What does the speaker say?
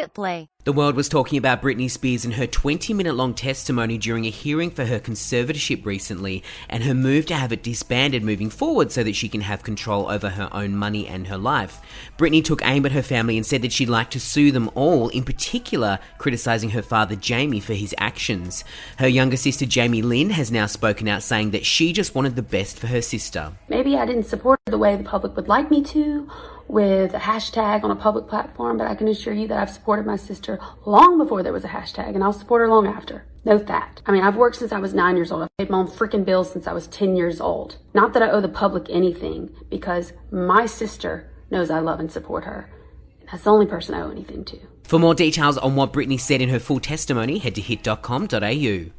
Hit play. The world was talking about Britney Spears and her 20 minute long testimony during a hearing for her conservatorship recently and her move to have it disbanded moving forward so that she can have control over her own money and her life. Britney took aim at her family and said that she'd like to sue them all, in particular criticising her father Jamie for his actions. Her younger sister Jamie Lynn has now spoken out saying that she just wanted the best for her sister. Maybe I didn't support her the way the public would like me to with a hashtag on a public platform, but I can assure you that I've supported my sister long before there was a hashtag, and I'll support her long after. Note that. I mean, I've worked since I was nine years old. I've paid my own freaking bills since I was 10 years old. Not that I owe the public anything, because my sister knows I love and support her. And That's the only person I owe anything to. For more details on what Britney said in her full testimony, head to hit.com.au.